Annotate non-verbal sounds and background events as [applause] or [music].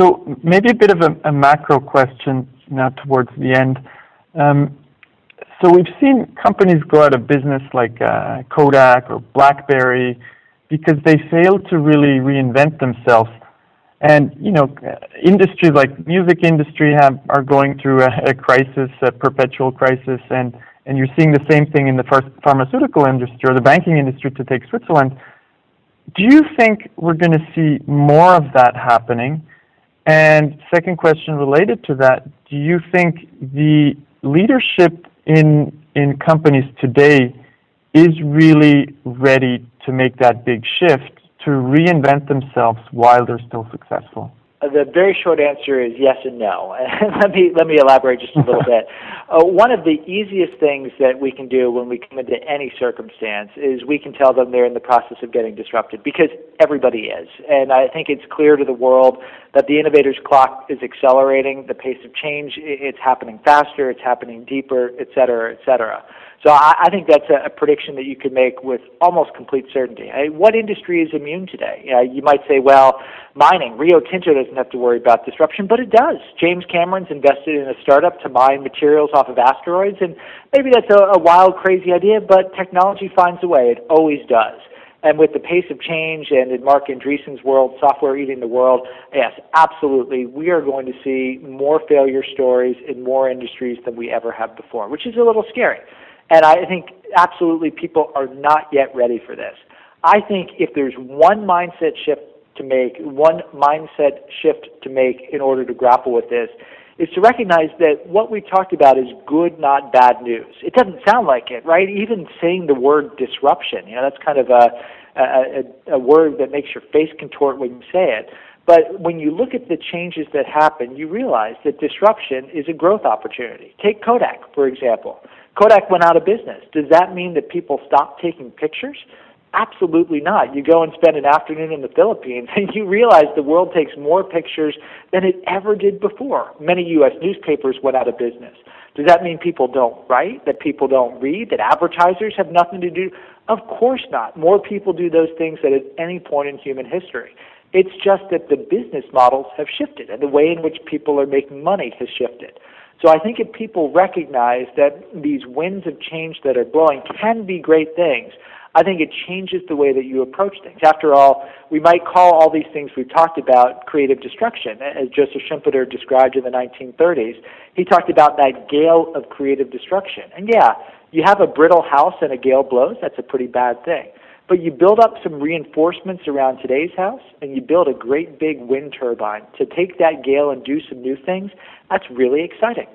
So maybe a bit of a, macro question now towards the end. Um, so we've seen companies go out of business like uh, Kodak or BlackBerry because they failed to really reinvent themselves. And you know, industries like music industry have are going through a, a crisis, a perpetual crisis, and and you're seeing the same thing in the pharmaceutical industry or the banking industry to take Switzerland. Do you think we're going to see more of that happening? And second question related to that, do you think the leadership in in companies today is really ready to make that big shift to reinvent themselves while they're still successful? The very short answer is yes and no. [laughs] And let me let me elaborate just a little [laughs] bit. Uh, one of the easiest things that we can do when we come into any circumstance is we can tell them they're in the process of getting disrupted because everybody is. And I think it's clear to the world that the innovator's clock is accelerating, the pace of change it's happening faster, it's happening deeper, et cetera, et cetera. So I, I think that's a, a prediction that you could make with almost complete certainty. I, what industry is immune today? Uh, you might say, well, mining. Rio Tinto doesn't have to worry about disruption, but it does. James Cameron's invested in a startup to mine materials off of asteroids, and maybe that's a, a wild, crazy idea, but technology finds a way. It always does. And with the pace of change and in Marc Andreessen's world, software eating the world, yes, absolutely, we are going to see more failure stories in more industries than we ever have before, which is a little scary. And I think absolutely people are not yet ready for this. I think if there's one mindset shift to make, one mindset shift to make in order to grapple with this, is to recognize that what we talked about is good, not bad news. It doesn't sound like it, right? Even saying the word disruption, you know, that's kind of a, a, a word that makes your face contort when you say it. But when you look at the changes that happen, you realize that disruption is a growth opportunity. Take Kodak, for example. Kodak went out of business. Does that mean that people stopped taking pictures? Absolutely not. You go and spend an afternoon in the Philippines [laughs] and you realize the world takes more pictures than it ever did before. Many U.S. newspapers went out of business. Does that mean people don't write, that people don't read, that advertisers have nothing to do? Of course not. More people do those things than at any point in human history. It's just that the business models have shifted and the way in which people are making money has shifted. So I think if people recognize that these winds of change that are blowing can be great things, I think it changes the way that you approach things. After all, we might call all these things we've talked about creative destruction, as Joseph Schumpeter described in the 1930s. He talked about that gale of creative destruction. And yeah, you have a brittle house and a gale blows, that's a pretty bad thing. But you build up some reinforcements around today's house, and you build a great big wind turbine to take that gale and do some new things. That's really exciting.